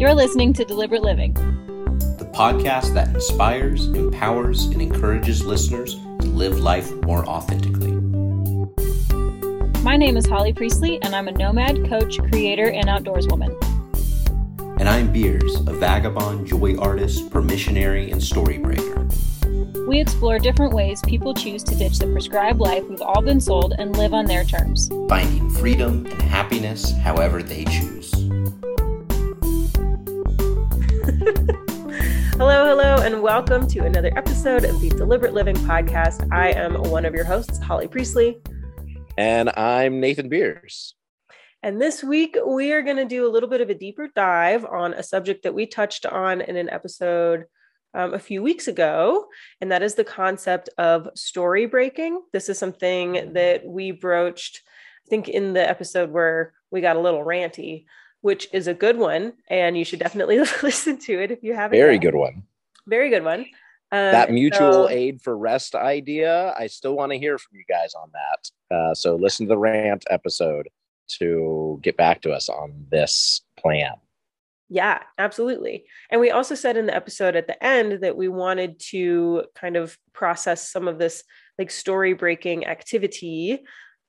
You're listening to Deliberate Living, the podcast that inspires, empowers, and encourages listeners to live life more authentically. My name is Holly Priestley, and I'm a nomad, coach, creator, and outdoors woman. And I'm Beers, a vagabond, joy artist, permissionary, and story breaker. We explore different ways people choose to ditch the prescribed life we've all been sold and live on their terms, finding freedom and happiness however they choose. hello, hello, and welcome to another episode of the Deliberate Living Podcast. I am one of your hosts, Holly Priestley. And I'm Nathan Beers. And this week, we are going to do a little bit of a deeper dive on a subject that we touched on in an episode um, a few weeks ago, and that is the concept of story breaking. This is something that we broached, I think, in the episode where we got a little ranty which is a good one, and you should definitely listen to it if you haven't. Very yet. good one. Very good one. Um, that mutual so, aid for rest idea, I still want to hear from you guys on that. Uh, so listen to the rant episode to get back to us on this plan. Yeah, absolutely. And we also said in the episode at the end that we wanted to kind of process some of this like story breaking activity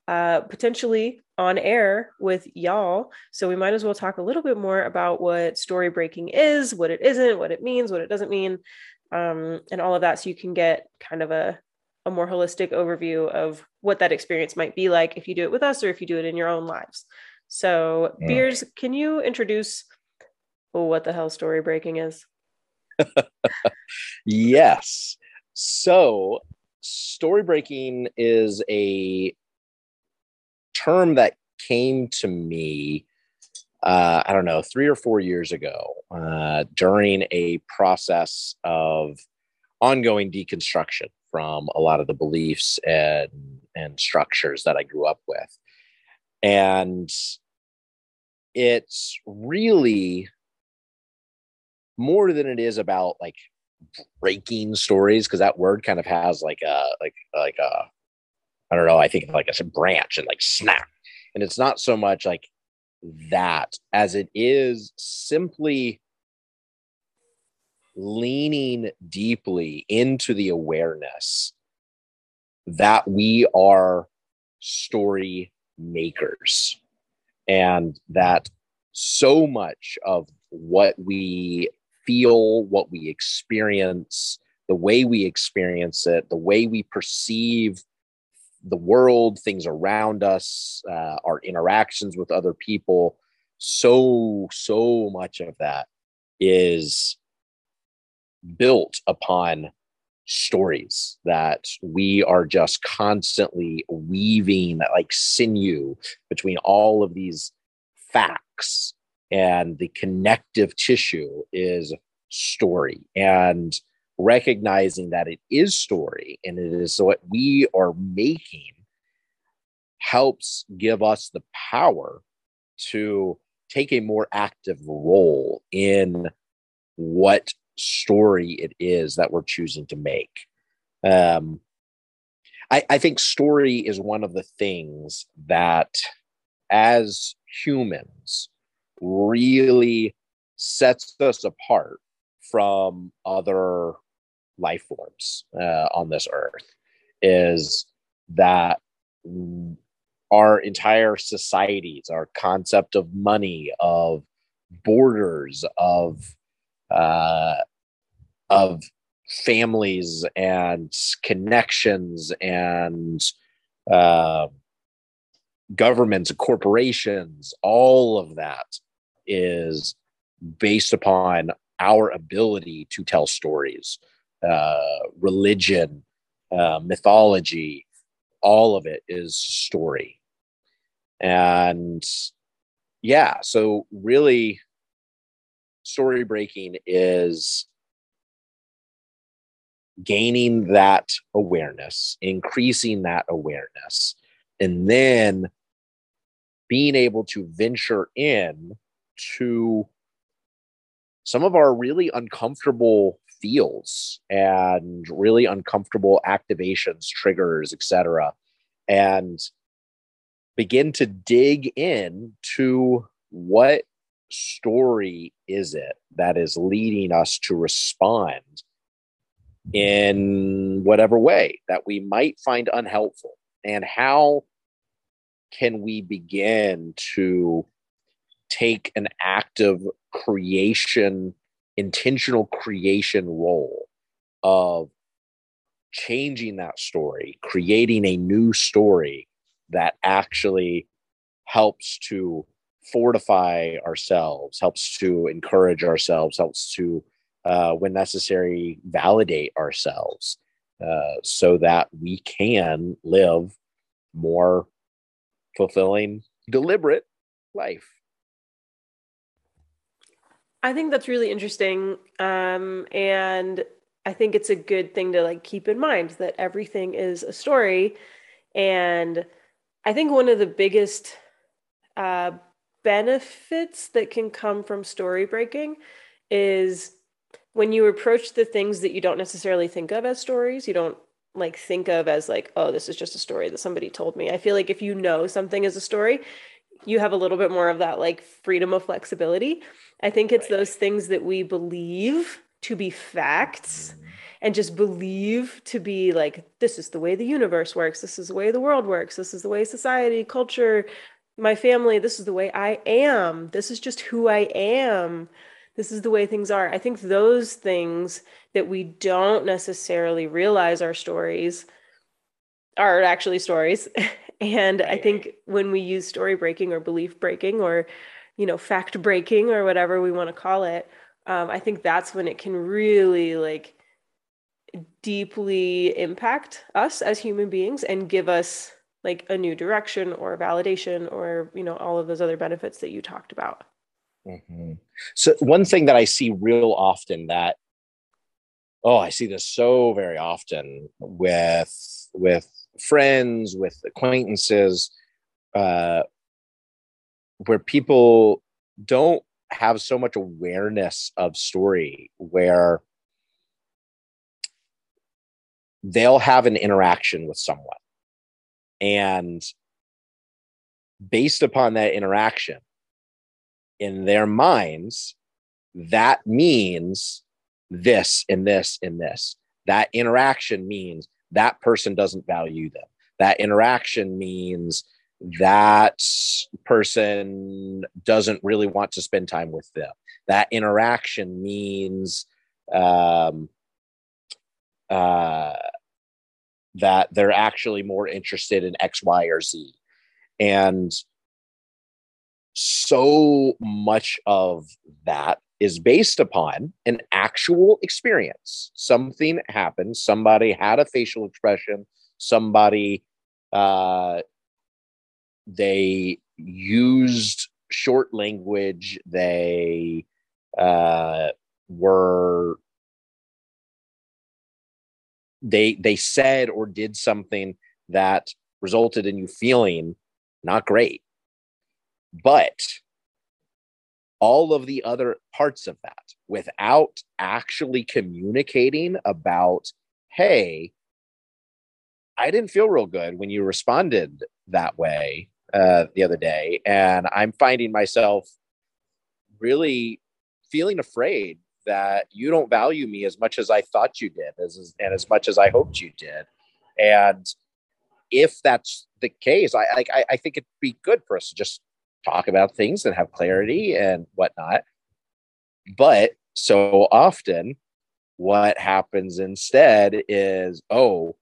uh, potentially on air with y'all. So we might as well talk a little bit more about what story breaking is, what it isn't, what it means, what it doesn't mean, um, and all of that. So you can get kind of a, a more holistic overview of what that experience might be like if you do it with us or if you do it in your own lives. So, mm. Beers, can you introduce what the hell story breaking is? yes. So, story breaking is a term that came to me uh, I don't know, three or four years ago, uh, during a process of ongoing deconstruction from a lot of the beliefs and and structures that I grew up with, and it's really more than it is about like breaking stories because that word kind of has like a like like a I don't know, I think like a branch and like snap. And it's not so much like that as it is simply leaning deeply into the awareness that we are story makers and that so much of what we feel, what we experience, the way we experience it, the way we perceive the world, things around us, uh, our interactions with other people. So, so much of that is built upon stories that we are just constantly weaving like sinew between all of these facts and the connective tissue is story and recognizing that it is story and it is what we are making helps give us the power to take a more active role in what story it is that we're choosing to make. Um, I, I think story is one of the things that, as humans, really sets us apart from other life forms uh, on this earth is that our entire societies, our concept of money, of borders, of uh, of families and connections and uh, governments and corporations, all of that is based upon our ability to tell stories uh, religion, uh, mythology, all of it is story. And yeah, so really, story breaking is gaining that awareness, increasing that awareness, and then being able to venture in to some of our really uncomfortable feels and really uncomfortable activations, triggers, etc., and begin to dig in to what story is it that is leading us to respond in whatever way that we might find unhelpful? And how can we begin to take an active creation, intentional creation role of changing that story, creating a new story that actually helps to fortify ourselves, helps to encourage ourselves, helps to, uh, when necessary, validate ourselves uh, so that we can live more fulfilling, deliberate life. I think that's really interesting. Um, and I think it's a good thing to like keep in mind that everything is a story. And I think one of the biggest uh, benefits that can come from story breaking is when you approach the things that you don't necessarily think of as stories, you don't like think of as like, oh, this is just a story that somebody told me. I feel like if you know something is a story, you have a little bit more of that like freedom of flexibility. I think it's those things that we believe to be facts mm-hmm. and just believe to be like this is the way the universe works this is the way the world works this is the way society culture my family this is the way i am this is just who i am this is the way things are. I think those things that we don't necessarily realize are stories are actually stories and i think when we use story breaking or belief breaking or you know fact breaking or whatever we want to call it um, i think that's when it can really like deeply impact us as human beings and give us like a new direction or validation or you know all of those other benefits that you talked about mm-hmm. so one thing that i see real often that oh i see this so very often with with friends with acquaintances uh where people don't have so much awareness of story where they'll have an interaction with someone. And based upon that interaction in their minds that means this and this and this. That interaction means that person doesn't value them that interaction means that person doesn't really want to spend time with them that interaction means um, uh, that they're actually more interested in X, Y, or Z. And so much of that is based upon an actual experience. Something happened, somebody had a facial expression, somebody uh, they used short language, they uh, were they they said or did something that resulted in you feeling not great. But all of the other parts of that without actually communicating about hey i didn't feel real good when you responded that way uh, the other day and i'm finding myself really feeling afraid that you don't value me as much as I thought you did, as and as much as I hoped you did. And if that's the case, I I, I think it'd be good for us to just talk about things and have clarity and whatnot. But so often, what happens instead is, oh,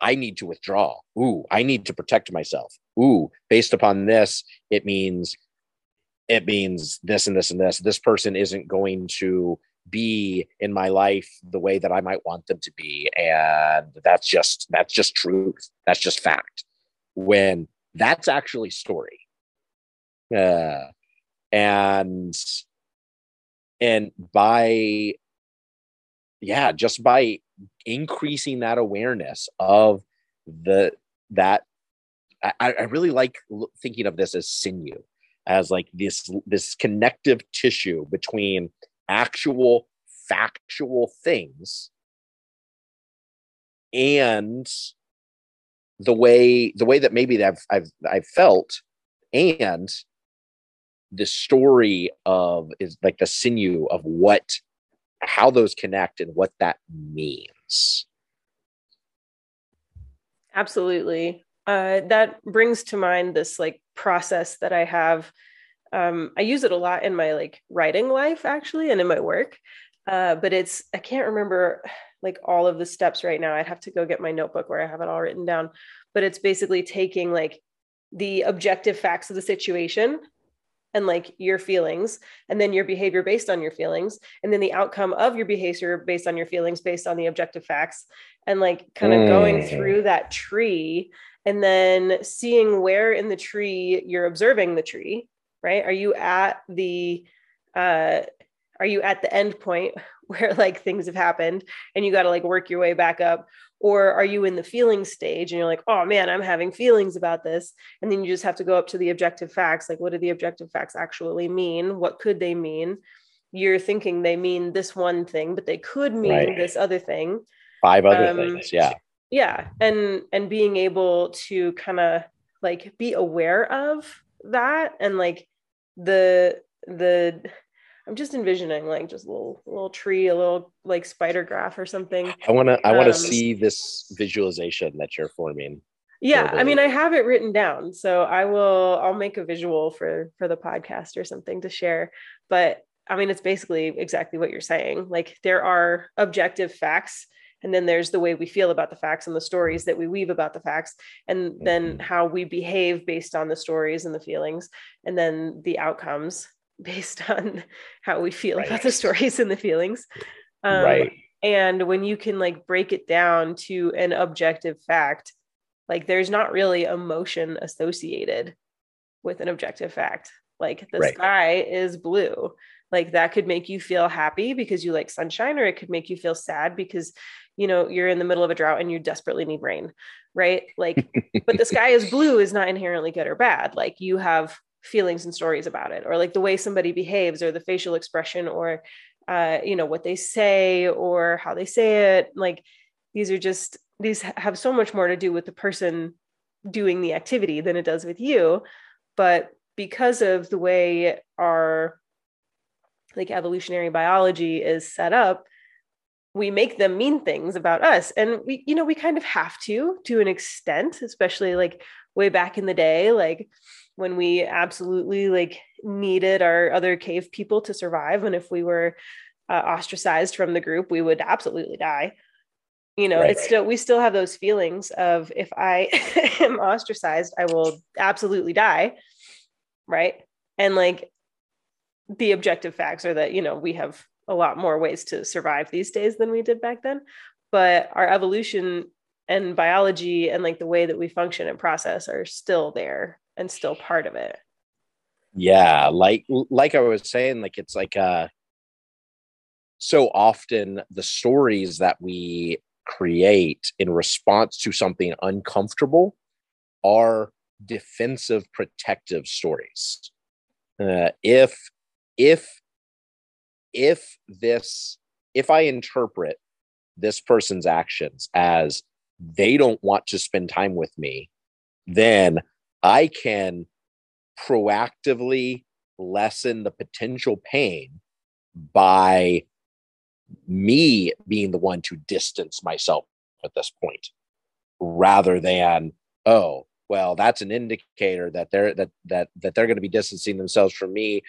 I need to withdraw. Ooh, I need to protect myself. Ooh, based upon this, it means it means this and this and this. This person isn't going to be in my life the way that I might want them to be. And that's just that's just truth. That's just fact. When that's actually story. Uh, and and by yeah, just by increasing that awareness of the that I, I really like thinking of this as sinew as like this this connective tissue between actual factual things and the way the way that maybe I've I've I've felt and the story of is like the sinew of what how those connect and what that means. Absolutely. Uh, that brings to mind this like process that i have. Um, i use it a lot in my like writing life actually and in my work. Uh, but it's i can't remember like all of the steps right now. I'd have to go get my notebook where i have it all written down. But it's basically taking like the objective facts of the situation and like your feelings and then your behavior based on your feelings and then the outcome of your behavior based on your feelings based on the objective facts and like kind of mm. going through that tree and then seeing where in the tree you're observing the tree right are you at the uh are you at the end point where like things have happened and you got to like work your way back up? Or are you in the feeling stage and you're like oh man i'm having feelings about this and then you just have to go up to the objective facts like what do the objective facts actually mean? What could they mean? You're thinking they mean this one thing but they could mean right. this other thing. Five other um, things yeah. yeah and and being able to kind of like be aware of that and like the the I'm just envisioning like just a little little tree, a little like spider graph or something. I want to I want to um, see this visualization that you're forming. Yeah, I mean I have it written down, so I will I'll make a visual for for the podcast or something to share. But I mean it's basically exactly what you're saying. Like there are objective facts and then there's the way we feel about the facts and the stories that we weave about the facts and then mm-hmm. how we behave based on the stories and the feelings and then the outcomes based on how we feel right. about the stories and the feelings. Um, right. And when you can like break it down to an objective fact, like there's not really emotion associated with an objective fact. Like the right. sky is blue. Like that could make you feel happy because you like sunshine, or it could make you feel sad because you know you're in the middle of a drought and you desperately need rain right like but the sky is blue is not inherently good or bad like you have feelings and stories about it or like the way somebody behaves or the facial expression or uh, you know what they say or how they say it. Like these are just these have so much more to do with the person doing the activity than it does with you. But because of the way our like evolutionary biology is set up we make them mean things about us. And we you know we kind of have to to an extent especially like way back in the day like when we absolutely like needed our other cave people to survive and if we were uh, ostracized from the group we would absolutely die you know right, it's right. still we still have those feelings of if i am ostracized i will absolutely die right and like the objective facts are that you know we have a lot more ways to survive these days than we did back then but our evolution and biology and like the way that we function and process are still there and still part of it. Yeah like like i was saying like it's like uh so often the stories that we create in response to something uncomfortable are defensive protective stories. Uh, if if if this if i interpret this person's actions as they don't want to spend time with me then I can proactively lessen the potential pain by me being the one to distance myself at this point rather than oh well that's an indicator that they're that that that they're going to be distancing themselves from me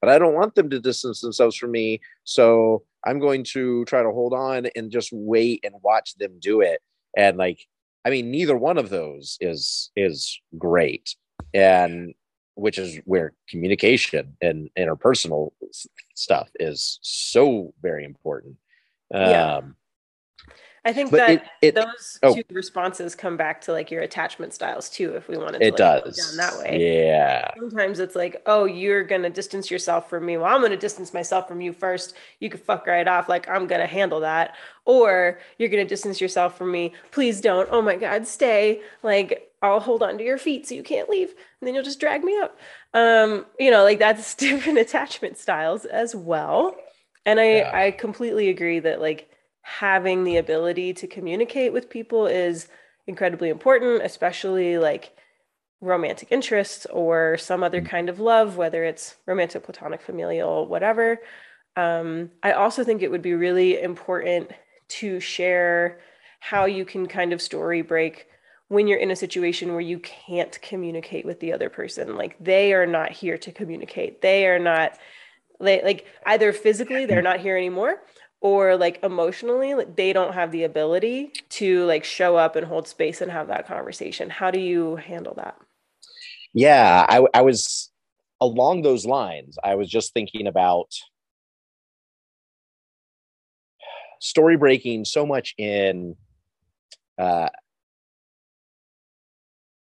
but i don't want them to distance themselves from me so i'm going to try to hold on and just wait and watch them do it and like I mean, neither one of those is is great, and which is where communication and interpersonal stuff is so very important. Yeah. Um, I think that it, it, those two responses come back to like your attachment styles too, if we wanted to it like, does down that way. Yeah. Sometimes it's like, oh, you're gonna distance yourself from me. Well, I'm gonna distance myself from you first. You could fuck right off. Like I'm gonna handle that. Or you're gonna distance yourself from me. Please don't. Oh my God, stay. Like I'll hold on to your feet so you can't leave, and then you'll just drag me up. Um, you know, like that's different attachment styles as well. And I yeah. I completely agree that like having the ability to communicate with people is incredibly important, especially like romantic interests or some other Mm. kind of love, whether it's romantic, platonic, familial, whatever. Um, I also think it would be really important to share how you can kind of story break when you're in a situation where you can't communicate with the other person. Like they are not here to communicate. They are not they, like either physically they're not here anymore or like emotionally like, they don't have the ability to like show up and hold space and have that conversation. How do you handle that? Yeah, I, I was along those lines. I was just thinking about story breaking so much in uh,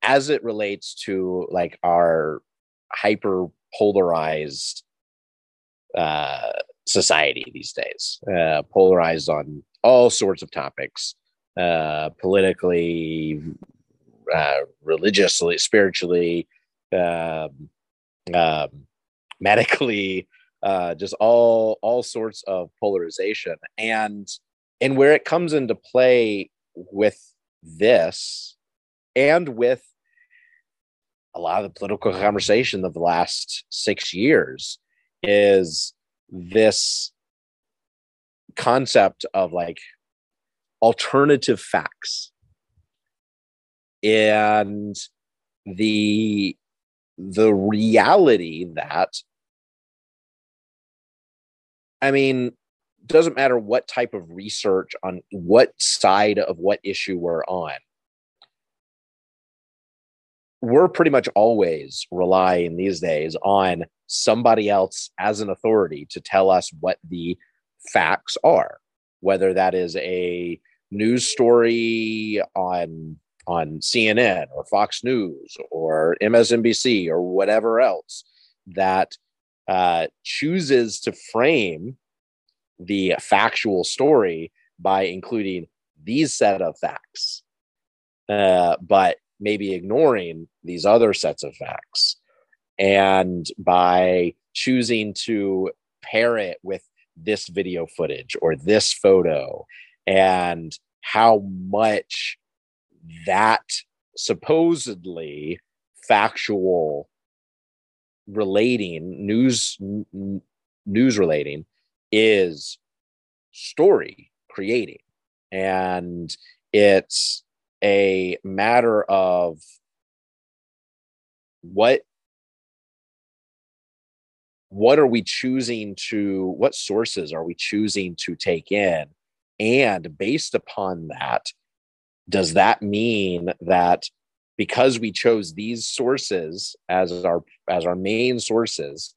as it relates to like our hyper polarized uh, society these days, uh, polarized on all sorts of topics, uh, politically, uh, religiously, spiritually, um, um, medically, uh, just all all sorts of polarization, and and where it comes into play with this, and with a lot of the political conversation of the last six years is this concept of like alternative facts. And the the reality that i mean doesn't matter what type of research on what side of what issue we're on we're pretty much always relying these days on somebody else as an authority to tell us what the facts are whether that is a news story on on CNN or Fox News or MSNBC or whatever else that uh, chooses to frame the factual story by including these set of facts, uh, but maybe ignoring these other sets of facts, and by choosing to pair it with this video footage or this photo and how much that supposedly factual relating news n- news relating is story creating. And it's a matter of what what are we choosing to what sources are we choosing to take in? And based upon that does that mean that because we chose these sources as our as our main sources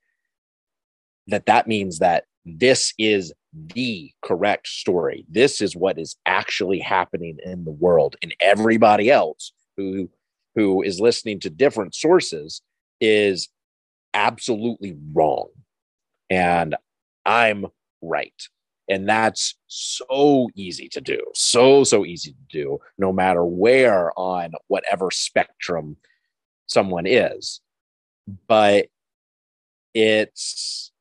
that that means that this is the correct story? This is what is actually happening in the world. And everybody else who who is listening to different sources is absolutely wrong. And i'm right. And that's so easy to do so so easy to do no matter where on whatever spectrum someone is. But it's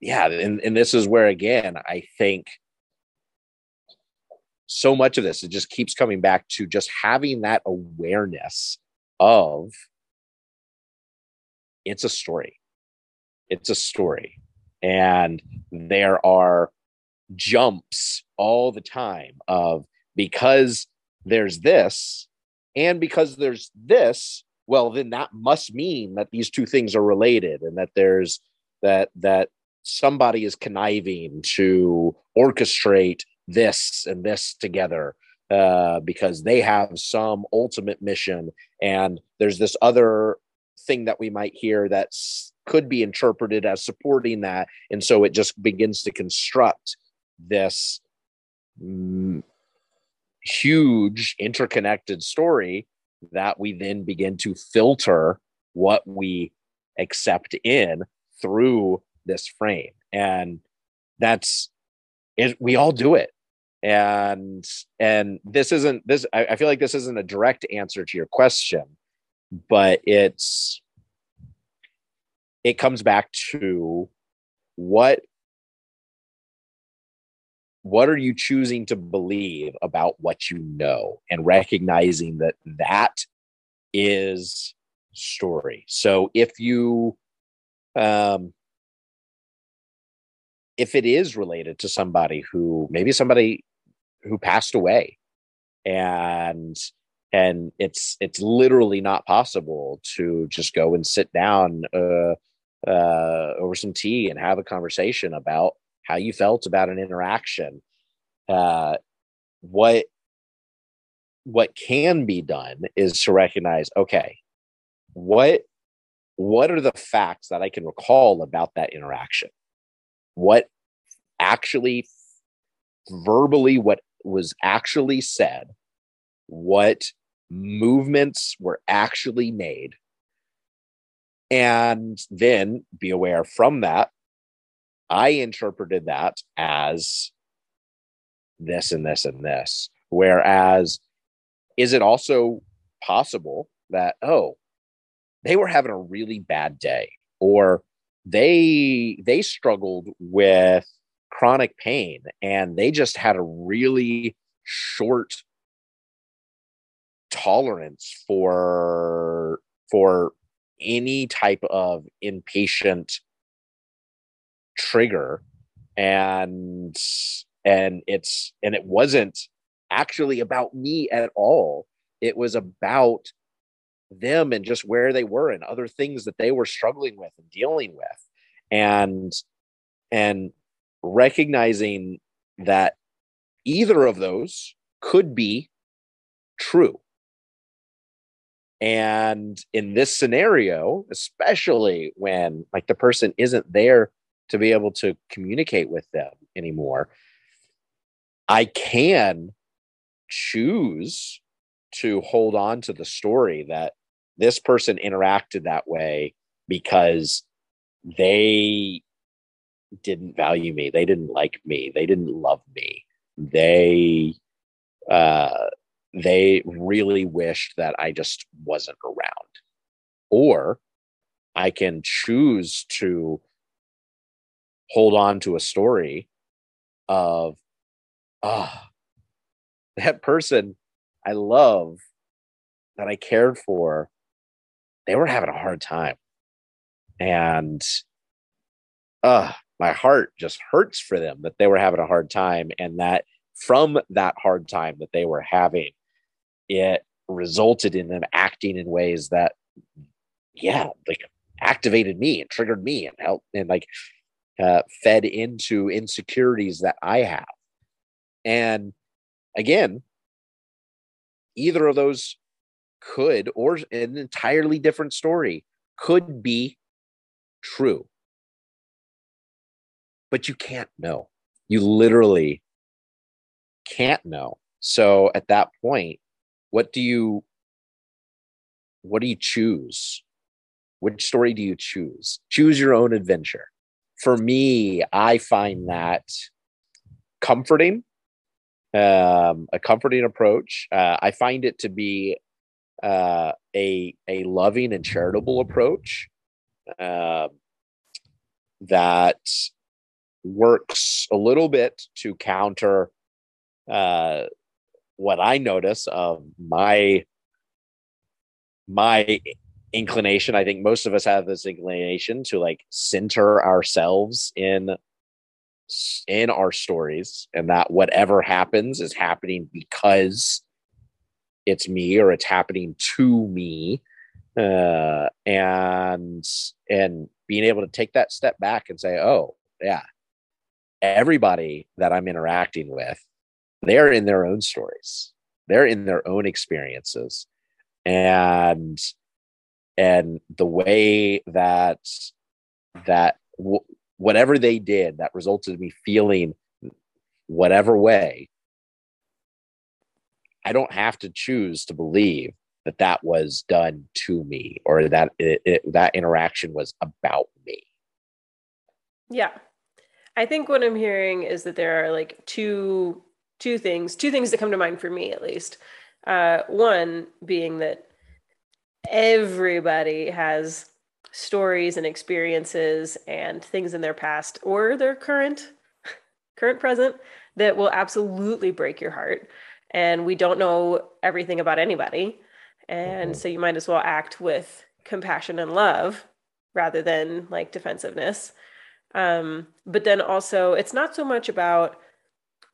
yeah and, and this is where again i think so much of this it just keeps coming back to just having that awareness of it's a story. It's a story. And there are jumps all the time of because there's this and because there's this well then that must mean that these two things are related and that there's that that somebody is conniving to orchestrate this and this together uh, because they have some ultimate mission and there's this other thing that we might hear that's could be interpreted as supporting that. And so it just begins to construct this mm, huge interconnected story that we then begin to filter what we accept in through this frame. And that's it we all do it. And and this isn't this I, I feel like this isn't a direct answer to your question but it's it comes back to what what are you choosing to believe about what you know and recognizing that that is story. So if you um if it is related to somebody who maybe somebody who passed away and and it's it's literally not possible to just go and sit down uh, uh, over some tea and have a conversation about how you felt about an interaction. Uh, what what can be done is to recognize okay what what are the facts that i can recall about that interaction? What actually verbally what was actually said what movements were actually made. And then be aware from that i interpreted that as this and this and this. Whereas is it also possible that oh they were having a really bad day or they they struggled with chronic pain and they just had a really short tolerance for for any type of impatient trigger and and it's and it wasn't actually about me at all. It was about them and just where they were and other things that they were struggling with and dealing with. And and recognizing that either of those could be true. And in this scenario, especially when like the person isn't there to be able to communicate with them anymore, I can choose to hold on to the story that this person interacted that way because they didn't value me. They didn't like me. They didn't love me. They uh they really wished that i just wasn't around or i can choose to hold on to a story of ah that person I love that I cared for, they were having a hard time. And uh my heart just hurts for them that they were having a hard time and that from that hard time that they were having it resulted in them acting in ways that yeah like activated me and triggered me and helped and like uh, fed into insecurities that i have and again, either of those could, or an entirely different story could be true. But you can't know. You literally can't know. So at that point, what do you what do you choose? Which story do you choose? Choose your own adventure. For me, I find that comforting um, a comforting approach. Uh, I find it to be uh, a a loving and charitable approach uh, that works a little bit to counter uh, what I notice of my my inclination. I think most of us have this inclination to like center ourselves in in our stories and that whatever happens is happening because it's me or it's happening to me uh, and and being able to take that step back and say oh yeah everybody that i'm interacting with they're in their own stories they're in their own experiences and and the way that that w- whatever they did that resulted in me feeling whatever way, I don't have to choose to believe that that was done to me or that it, it, that interaction was about me. Yeah. I think what I'm hearing is that there are like two two things, two things that come to mind for me at least. Uh, one being that everybody has stories and experiences and things in their past or their current current present that will absolutely break your heart and we don't know everything about anybody And mm-hmm. so you might as well act with compassion and love rather than like defensiveness. Um, but then also, it's not so much about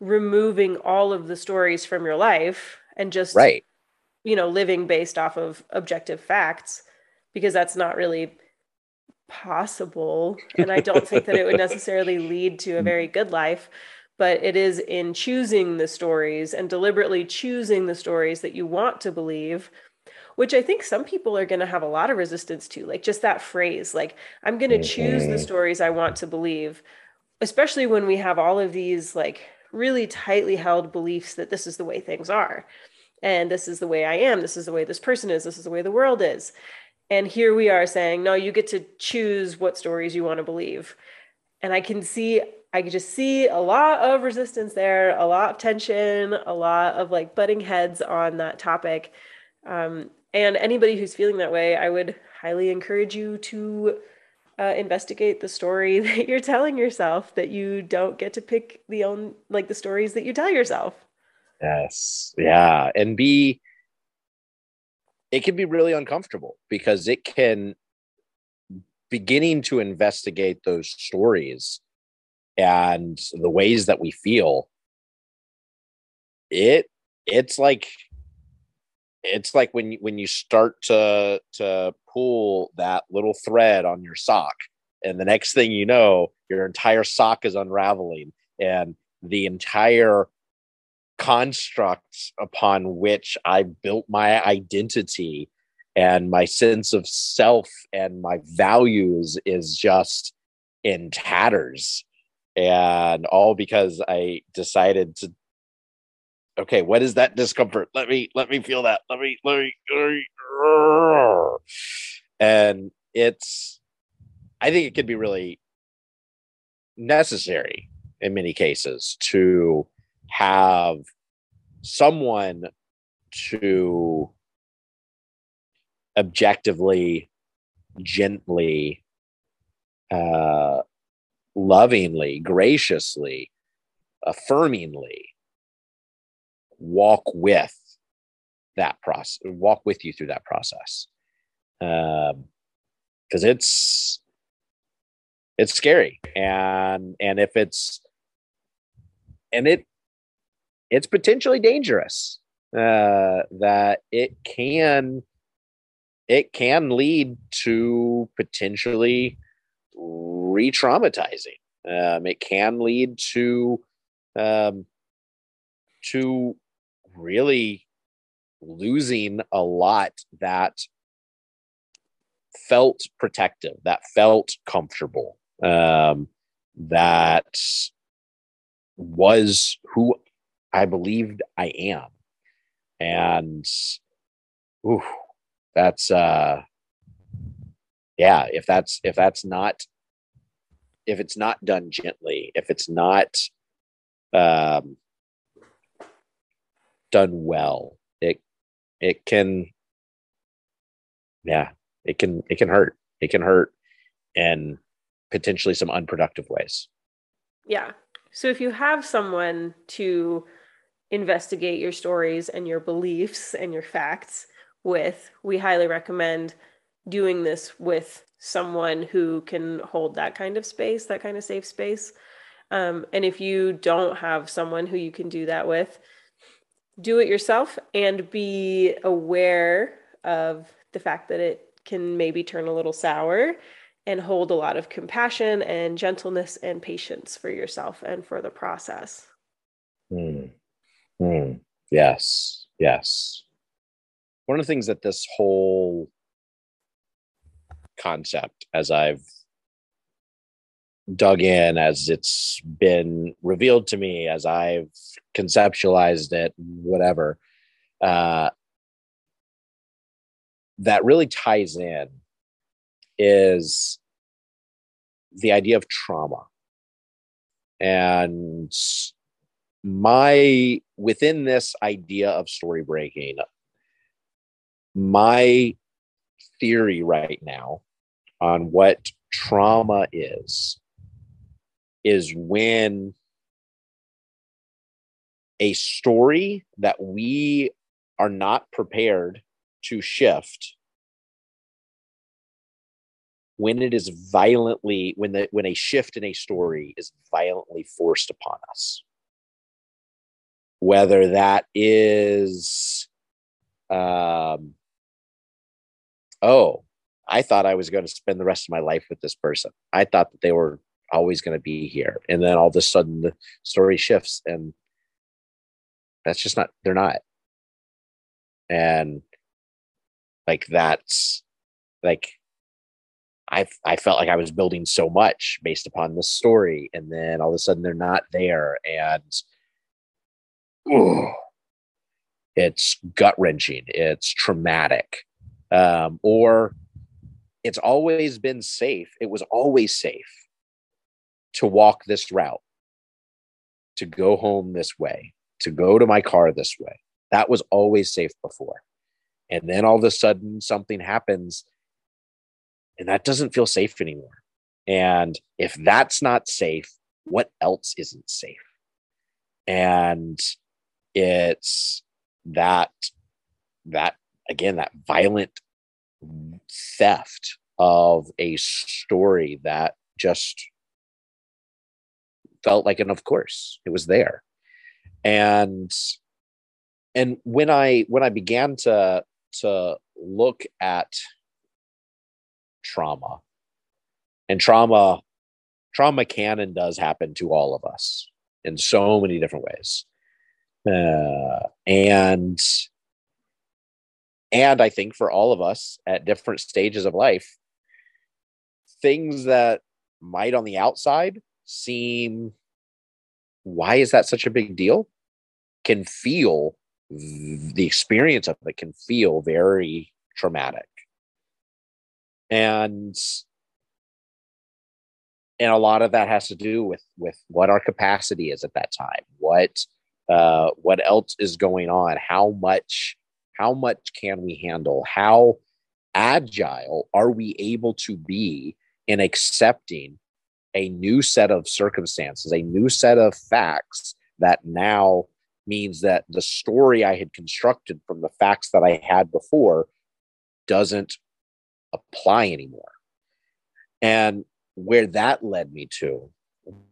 removing all of the stories from your life and just right. you know living based off of objective facts because that's not really possible. And i don't think that it would necessarily lead to a very good life but it is in choosing the stories and deliberately choosing the stories that you want to believe which i think some people are going to have a lot of resistance to like just that phrase like i'm going to choose the stories i want to believe especially when we have all of these like really tightly held beliefs that this is the way things are and this is the way I am, this is the way this person is, this is the way the world is. And here we are saying, no, you get to choose what stories you want to believe. And I can see, I can just see a lot of resistance there, a lot of tension, a lot of like butting heads on that topic. Um, and anybody who's feeling that way, I would highly encourage you to uh, investigate the story that you're telling yourself that you don't get to pick the own like the stories that you tell yourself. Yes. Yeah. And be it can be really uncomfortable because it can beginning to investigate those stories and the ways that we feel it it's like it's like when you, when you start to to pull that little thread on your sock and the next thing you know your entire sock is unraveling and the entire construct upon which i built my identity and my sense of self and my values is just in tatters. And all because i decided to okay what is that discomfort? Let me let me feel that. Let me let me, let me. And it's i think it could be really necessary in many cases to have someone to objectively gently uh lovingly graciously affirmingly walk with that process walk with you through that process. Um because it's it's scary. And and if it's and it it's potentially dangerous uh that it can it can lead to potentially re-traumatizing. Um it can lead to um to really losing a lot that felt protective, that felt comfortable, um, that was who I believed I am. And ooh, that's uh yeah, if that's if that's not if it's not done gently, if it's not um done well, it it can yeah, it can it can hurt. It can hurt in potentially some unproductive ways. Yeah. So if you have someone to investigate your stories and your beliefs and your facts with, we highly recommend doing this with someone who can hold that kind of space, that kind of safe space. Um, and if you don't have someone who you can do that with, do it yourself and be aware of the fact that it can maybe turn a little sour and hold a lot of compassion and gentleness and patience for yourself and for the process. Mm. Mm. Yes, yes. One of the things that this whole concept, as I've dug in as it's been revealed to me as I've conceptualized it, whatever, uh, that really ties in is the idea of trauma. And my, within this idea of story breaking, my theory right now on what trauma is is when a story that we are not prepared to shift when it is violently when the when a shift in a story is violently forced upon us. Whether that is um oh i thought i was going to spend the rest of my life with this person. I thought that they were always going to be here and then all of a sudden the story shifts and that's just not they're not and like that's like I I felt like I was building so much based upon the story, and then all of a sudden they're not there, and it's gut wrenching. It's traumatic, um, or it's always been safe. It was always safe to walk this route, to go home this way, to go to my car this way. That was always safe before, and then all of a sudden something happens and that doesn't feel safe anymore. And if that's not safe, what else isn't safe? And it's that, that again, that violent theft of a story that just felt like an of course it was there and and when i when i began to to look at trauma. And trauma, trauma can and does happen to all of us in so many different ways. Uh, and and I think for all of us at different stages of life, things that might on the outside seem why is that such a big deal? Can feel the experience of it can feel very traumatic. And and a lot of that has to do with with what our capacity is at that time what uh what else is going on how much how much can we handle how agile are we able to be in accepting a new set of circumstances a new set of facts that now means that the story i had constructed from the facts that i had before doesn't apply anymore. And where that led me to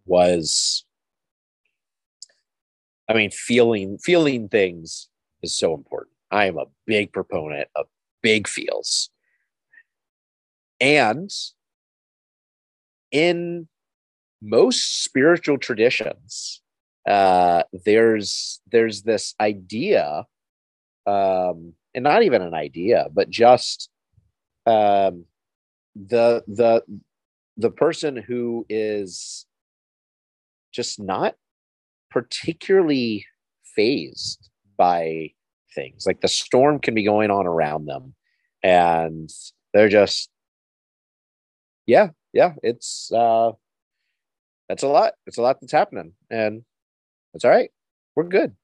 was I mean feeling feeling things is so important. I am a big proponent of big feels. And in most spiritual traditions, uh, there's there's this idea, um, and not even an idea, but just um, the the the person who is just not particularly fazed by things. Like the storm can be going on around them and they're just yeah yeah it's uh that's a lot. It's a lot that's happening. And it's all right. We're good.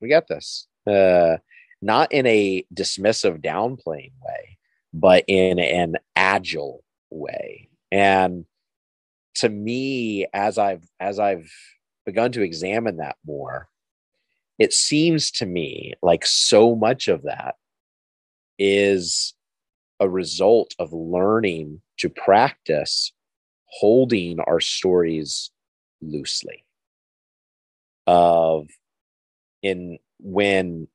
We got this. Uh not in a dismissive downplaying way but in an agile way. And to me, as I've as I've begun to examine that more, it seems to me like so much of that is a result of learning to practice holding our stories loosely. Of in when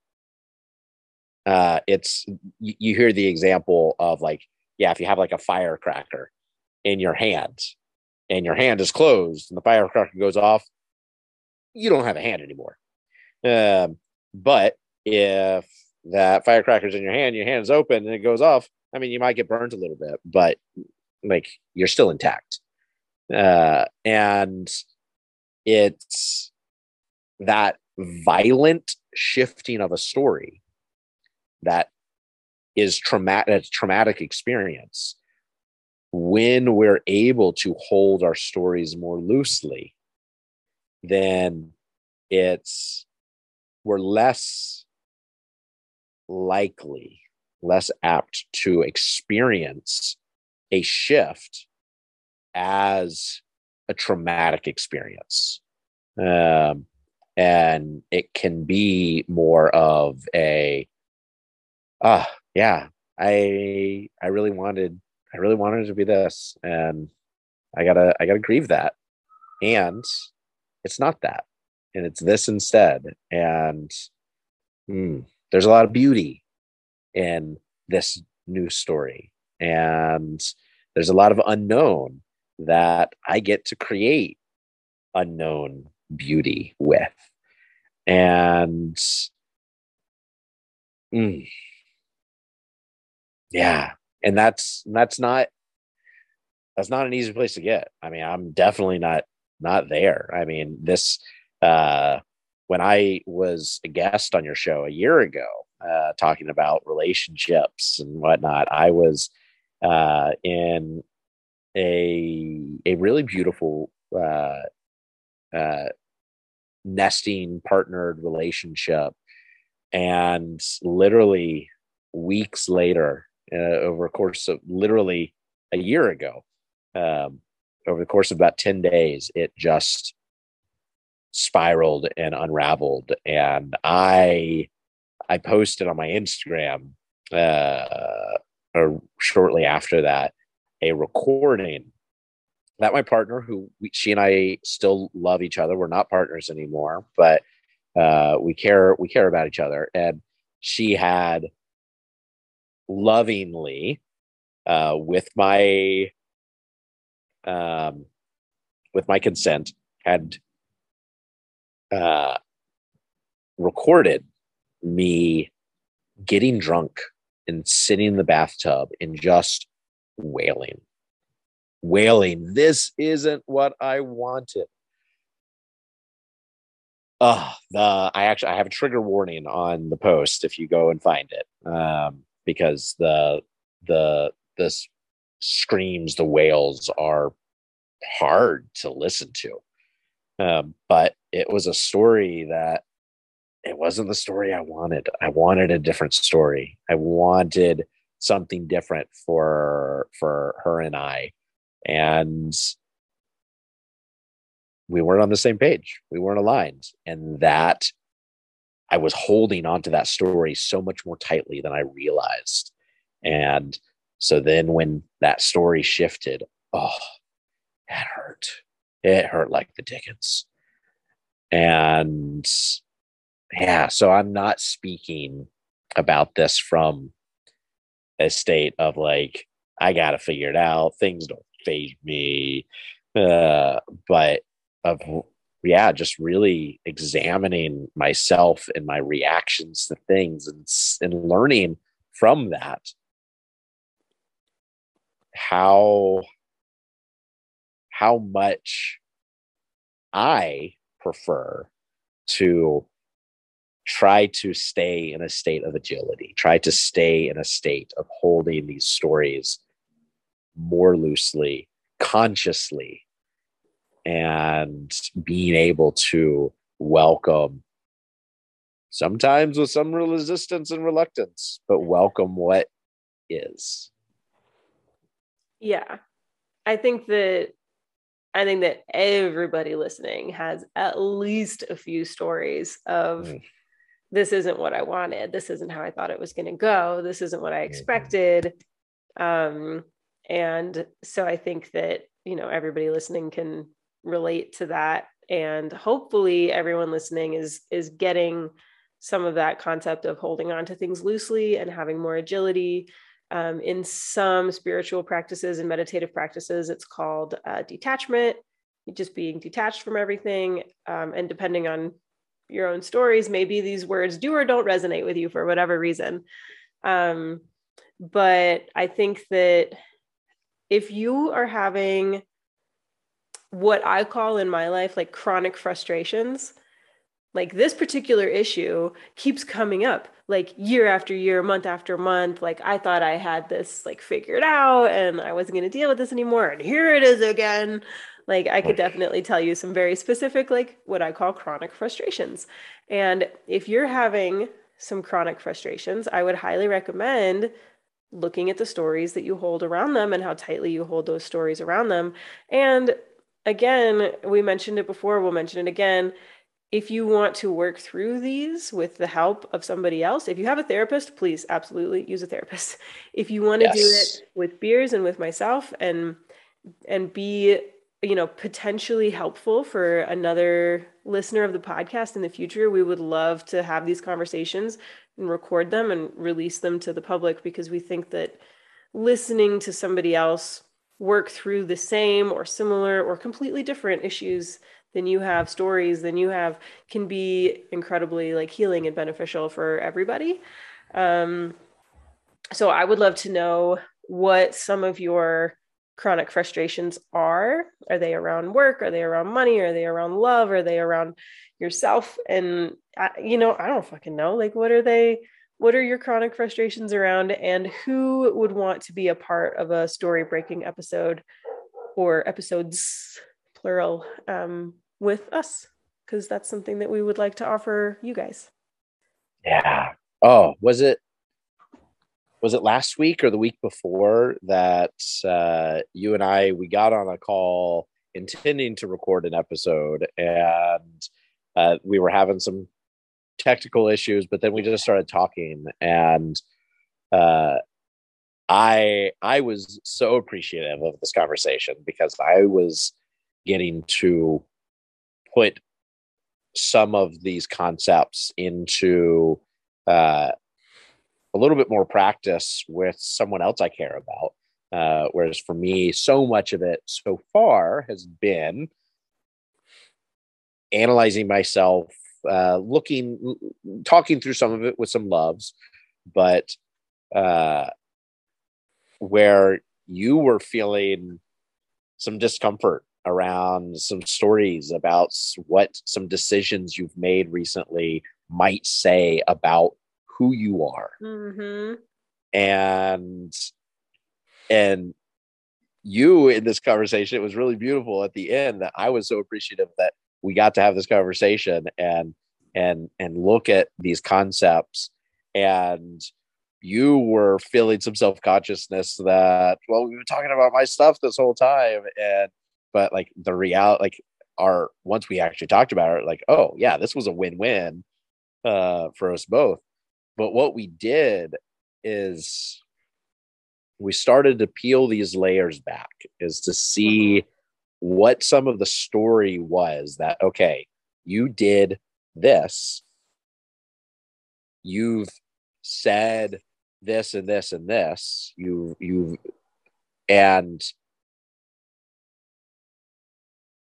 uh, it's you, you hear the example of like yeah if you have like a firecracker in your hand and your hand is closed and the firecracker goes off you don't have a hand anymore. Um, but if that firecracker's in your hand your hand's open and it goes off i mean you might get burned a little bit but like you're still intact. Uh, and it's that violent shifting of a story that is traumatic traumatic experience when we're able to hold our stories more loosely then it's we're less likely less apt to experience a shift as a traumatic experience. Um, and it can be more of a ah, yeah, I I really wanted I really wanted it to be this, and I gotta I gotta grieve that, and it's not that, and it's this instead, and mm, there's a lot of beauty in this new story, and there's a lot of unknown that I get to create unknown beauty with, and. Mm, yeah. And that's that's not that's not an easy place to get. I mean i'm definitely not not there. I mean this uh when i was a guest on your show a year ago uh talking about relationships and whatnot i was uh in a a really beautiful uh uh nesting partnered relationship and literally weeks later uh, over a course of literally a year ago. Um, over the course of about 10 days, it just spiraled and unraveled. And I, I posted on my Instagram, uh, or shortly after that, a recording that my partner, who we, she and I still love each other, we're not partners anymore, but uh, we care we care about each other, and she had lovingly uh, with my um, with my consent had uh, recorded me getting drunk and sitting in the bathtub and just wailing. Wailing. This isn't what i wanted. Oh the i actually i have a trigger warning on the post if you go and find it um because the the the screams, the wails are hard to listen to. Um, but it was a story that it wasn't the story I wanted. I wanted a different story. I wanted something different for for her and I, and we weren't on the same page. We weren't aligned, and that I was holding onto that story so much more tightly than I realized. And so then when that story shifted, oh, it hurt. It hurt like the Dickens. And yeah, so I'm not speaking about this from a state of like, I got to figure it out. Things don't faze me. Uh, but of yeah, just really examining myself and my reactions to things and, and learning from that how how much I prefer to try to stay in a state of agility, try to stay in a state of holding these stories more loosely, consciously, and being able to welcome sometimes with some resistance and reluctance but welcome what is yeah i think that i think that everybody listening has at least a few stories of mm. This isn't what i wanted. This isn't how i thought it was going to go. This isn't what i mm-hmm. expected. Um and so i think that you know everybody listening can relate to that. And hopefully everyone listening is is getting some of that concept of holding on to things loosely and having more agility. Um, in some spiritual practices and meditative practices it's called uh, detachment just being detached from everything. Um, and depending on your own stories maybe these words do or don't resonate with you for whatever reason um, but i think that if you are having what I call in my life like chronic frustrations. Like this particular issue keeps coming up like year after year, month after month. Like I thought I had this like figured out and I wasn't going to deal with this anymore. And here it is again. Like I could definitely tell you some very specific, like what I call chronic frustrations. And if you're having some chronic frustrations, I would highly recommend looking at the stories that you hold around them and how tightly you hold those stories around them and again, we mentioned it before, we'll mention it again. if you want to work through these with the help of somebody else, if you have a therapist, please absolutely use a therapist. If you want to yes. do it with beers and with myself and and be you know potentially helpful for another listener of the podcast in the future, we would love to have these conversations and record them and release them to the public because we think that listening to somebody else work through the same or similar or completely different issues than you have stories than you have can be incredibly like healing and beneficial for everybody. Um, so i would love to know what some of your chronic frustrations are are they around work? Are they around money? Are they around love? Are they around yourself? And I, you know i don't fucking know. Like what are they what are your chronic frustrations around? And who would want to be a part of a story breaking episode or episodes plural um, with us? Because that's something that we would like to offer you guys. Yeah. Oh, was it was it last week or the week before that uh, you and I we got on a call intending to record an episode and uh, we were having some technical issues, but then we just started talking and uh, I I was so appreciative of this conversation because I was getting to put some of these concepts into uh, a little bit more practice with someone else I care about. Uh, whereas for me, so much of it so far has been analyzing myself, uh, looking, talking through some of it with some loves, but uh, where you were feeling some discomfort around some stories about what some decisions you've made recently might say about who you are. Mm-hmm. and and you in this conversation it was really beautiful at the end that i was so appreciative that we got to have this conversation and and and look at these concepts. And you were feeling some self-consciousness that well we've been talking about my stuff this whole time. And but like the reality like our once we actually talked about it like oh yeah this was a win-win uh for us both but what we did is we started to peel these layers back is to see mm-hmm. what some of the story was that okay you did this. You've said this and this and this. You you and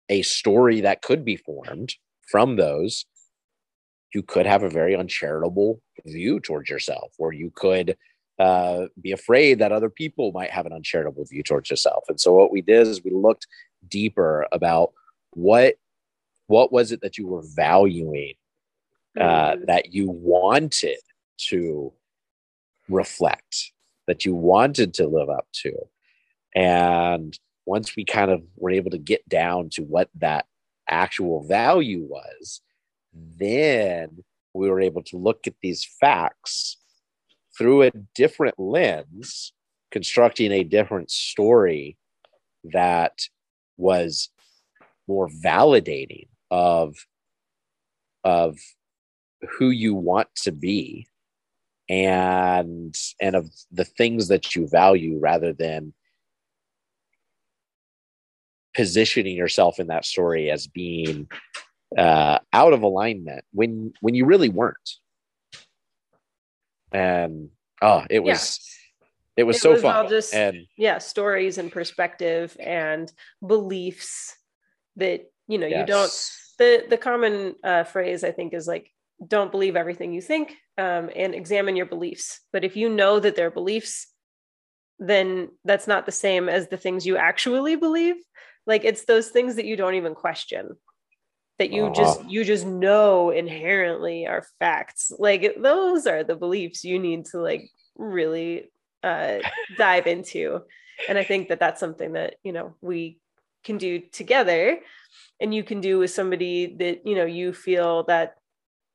a story that could be formed from those, you could have a very uncharitable view towards yourself, or you could uh, be afraid that other people might have an uncharitable view towards yourself. And so what we did is we looked deeper about what what was it that you were valuing uh, mm. that you wanted to reflect, that you wanted to live up to, and once we kind of were able to get down to what that actual value was, then we were able to look at these facts through a different lens, constructing a different story that was more validating of of who you want to be and and of the things that you value rather than positioning yourself in that story as being uh, out of alignment when when you really weren't. And oh, it was yeah. it was it so was fun. just and yeah, stories and perspective and beliefs that you know yes. you don't. The the common uh, phrase I think is like don't believe everything you think um, and examine your beliefs. But if you know that they're beliefs, then that's not the same as the things you actually believe like it's those things that you don't even question that you uh-huh. just you just know inherently are facts. Like those are the beliefs you need to like really uh dive into. And i think that that's something that you know we can do together. And you can do with somebody that you know you feel that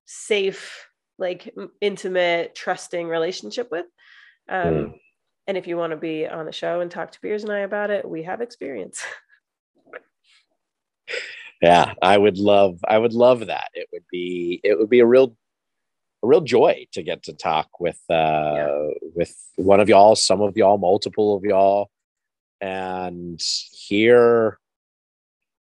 safe like intimate trusting relationship with. Um mm. and if you want to be on the show and talk to beers and i about it we have experience yeah, I would love I would love that. It would be it would be a real a real joy to get to talk with uh yeah. with one of y'all, some of y'all, multiple of y'all and hear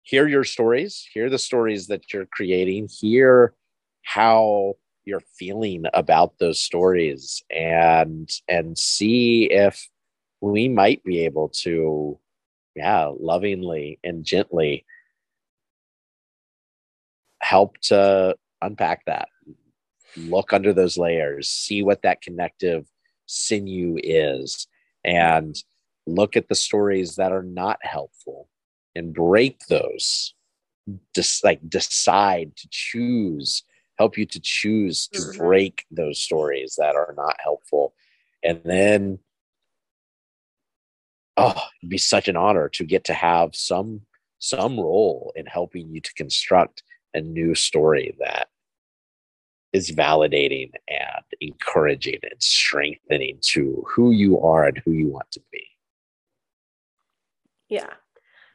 hear your stories, hear the stories that you're creating, hear how you're feeling about those stories and and see if we might be able to yeah lovingly and gently help to unpack that. Look under those layers see what that connective sinew is and look at the stories that are not helpful and break those. Just like decide to choose help you to choose to mm-hmm. break those stories that are not helpful. And then oh it'd be such an honor to get to have some some role in helping you to construct a new story that is validating and encouraging and strengthening to who you are and who you want to be yeah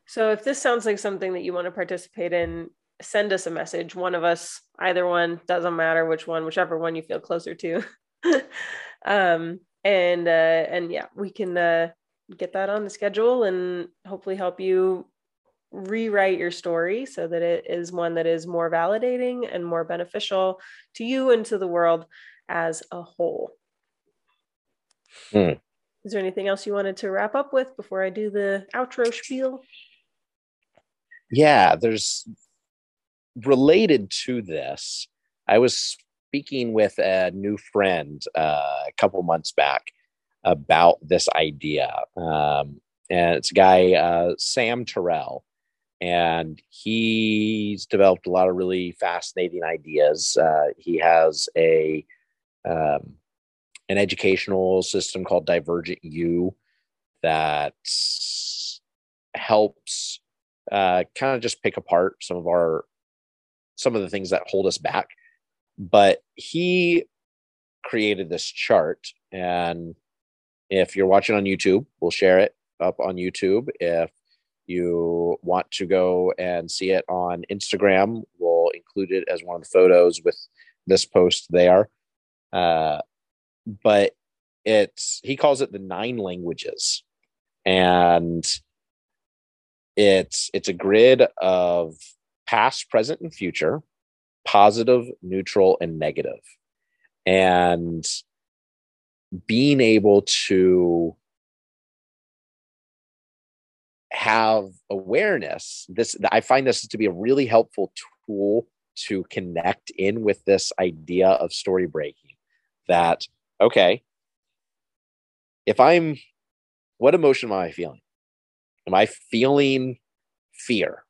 so if this sounds like something that you want to participate in send us a message. One of us, either one, doesn't matter which one, whichever one you feel closer to. um, and uh, and yeah, we can uh, get that on the schedule and hopefully help you rewrite your story so that it is one that is more validating and more beneficial to you and to the world as a whole. Hmm. Is there anything else you wanted to wrap up with before I do the outro spiel? Yeah, there's related to this, I was speaking with a new friend uh, a couple months back about this idea. Um, and it's a guy, uh, Sam Terrell, and he's developed a lot of really fascinating ideas. Uh, he has a um, an educational system called Divergent U that helps uh, kind of just pick apart some of our some of the things that hold us back. But he created this chart. And if you're watching on YouTube, we'll share it up on YouTube. If you want to go and see it on Instagram, we'll include it as one of the photos with this post there. Uh, but it's he calls it the nine languages, and it's it's a grid of past, present, and future, positive, neutral, and. And being able to have awareness this i find this to be a really helpful tool to connect in with this idea of story breaking that okay if i'm what emotion am i feeling? Am i feeling fear?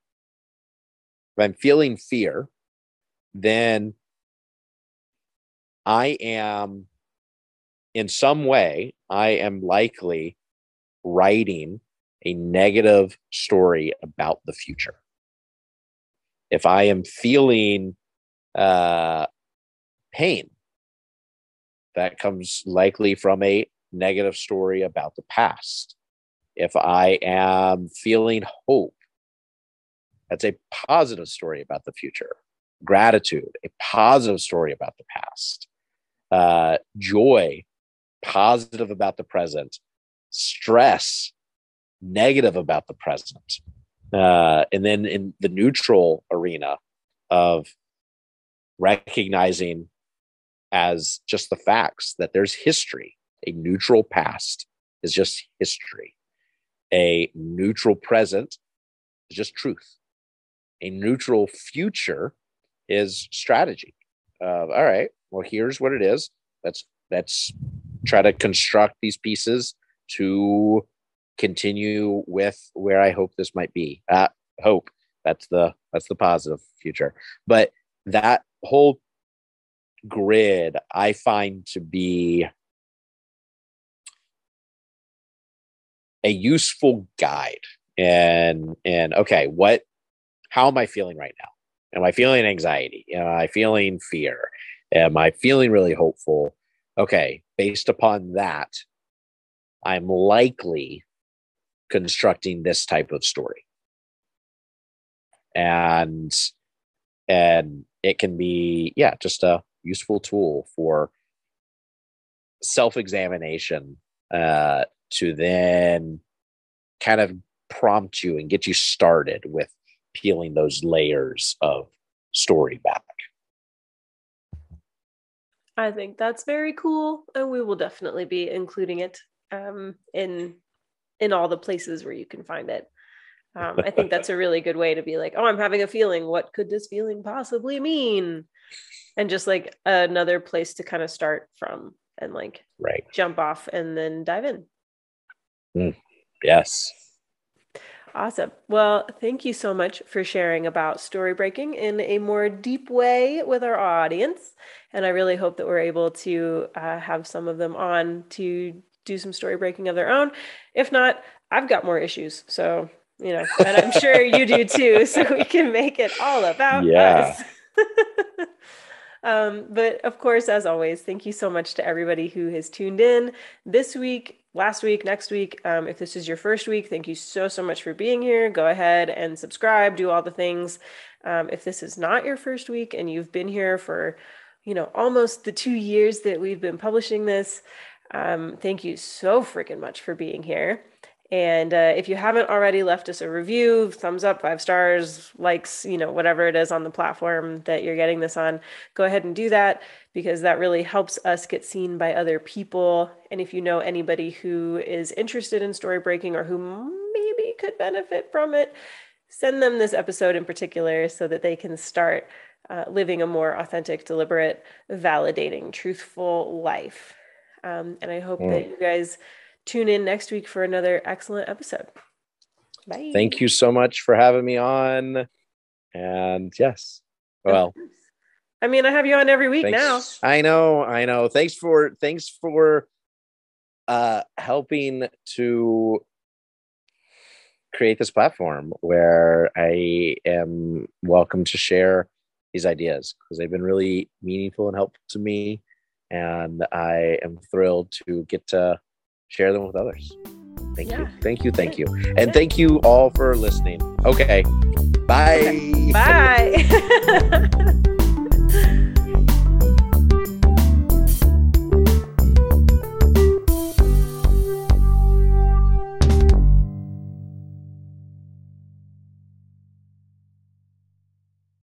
If I'm feeling fear, then I am in some way, I am likely writing a negative story about the future. If I am feeling uh, pain, that comes likely from a negative story about the past. If I am feeling hope, that's a positive story about the future. Gratitude, a positive story about the past. Uh, joy, positive about the present. Stress, negative about the present. Uh, and then in the neutral arena of recognizing as just the facts that there's history, a neutral past is just history, a neutral present is just truth a neutral future is strategy. Uh, all right, well, here's what it is. Let's let's try to construct these pieces to continue with where I hope this might be. Uh, hope that's the that's the positive future. But that whole grid I find to be a useful guide and and okay what how am I feeling right now? Am I feeling anxiety? Am I feeling fear? Am I feeling really hopeful? Okay, based upon that, I'm likely constructing this type of story. and and it can be yeah just a useful tool for self-examination uh, to then kind of prompt you and get you started with peeling those layers of story back I think that's very cool, and we will definitely be including it um, in in all the places where you can find it. Um, I think that's a really good way to be like, oh, I'm having a feeling. What could this feeling possibly mean? And just like another place to kind of start from and like right jump off and then dive in. Mm, yes. Awesome. Well, thank you so much for sharing about story breaking in a more deep way with our audience. And I really hope that we're able to uh, have some of them on to do some story breaking of their own. If not, I've got more issues. So, you know, and I'm sure you do too. So we can make it all about yeah. us. um, but of course, as always, thank you so much to everybody who has tuned in this week last week, next week. Um, if this is your first week, thank you so, so much for being here. Go ahead and subscribe, do all the things. Um, if this is not your first week and you've been here for, you know, almost the two years that we've been publishing this, um, thank you so freaking much for being here. And uh, if you haven't already left us a review, thumbs up, five stars, likes, you know, whatever it is on the platform that you're getting this on, go ahead and do that because that really helps us get seen by other people. And if you know anybody who is interested in story breaking or who maybe could benefit from it, send them this episode in particular so that they can start uh, living a more authentic, deliberate, validating, truthful life. Um, and I hope mm. that you guys tune in next week for another excellent episode. Bye. Thank you so much for having me on. And yes, well, I mean, I have you on every week thanks. now. I know, I know. Thanks for thanks for uh helping to create this platform where I am welcome to share these ideas because they've been really meaningful and helpful to me. And I am thrilled to get to share them with others. Thank yeah. you. Thank you. Thank you. And thank you all for listening. Okay. Bye. Okay. Bye.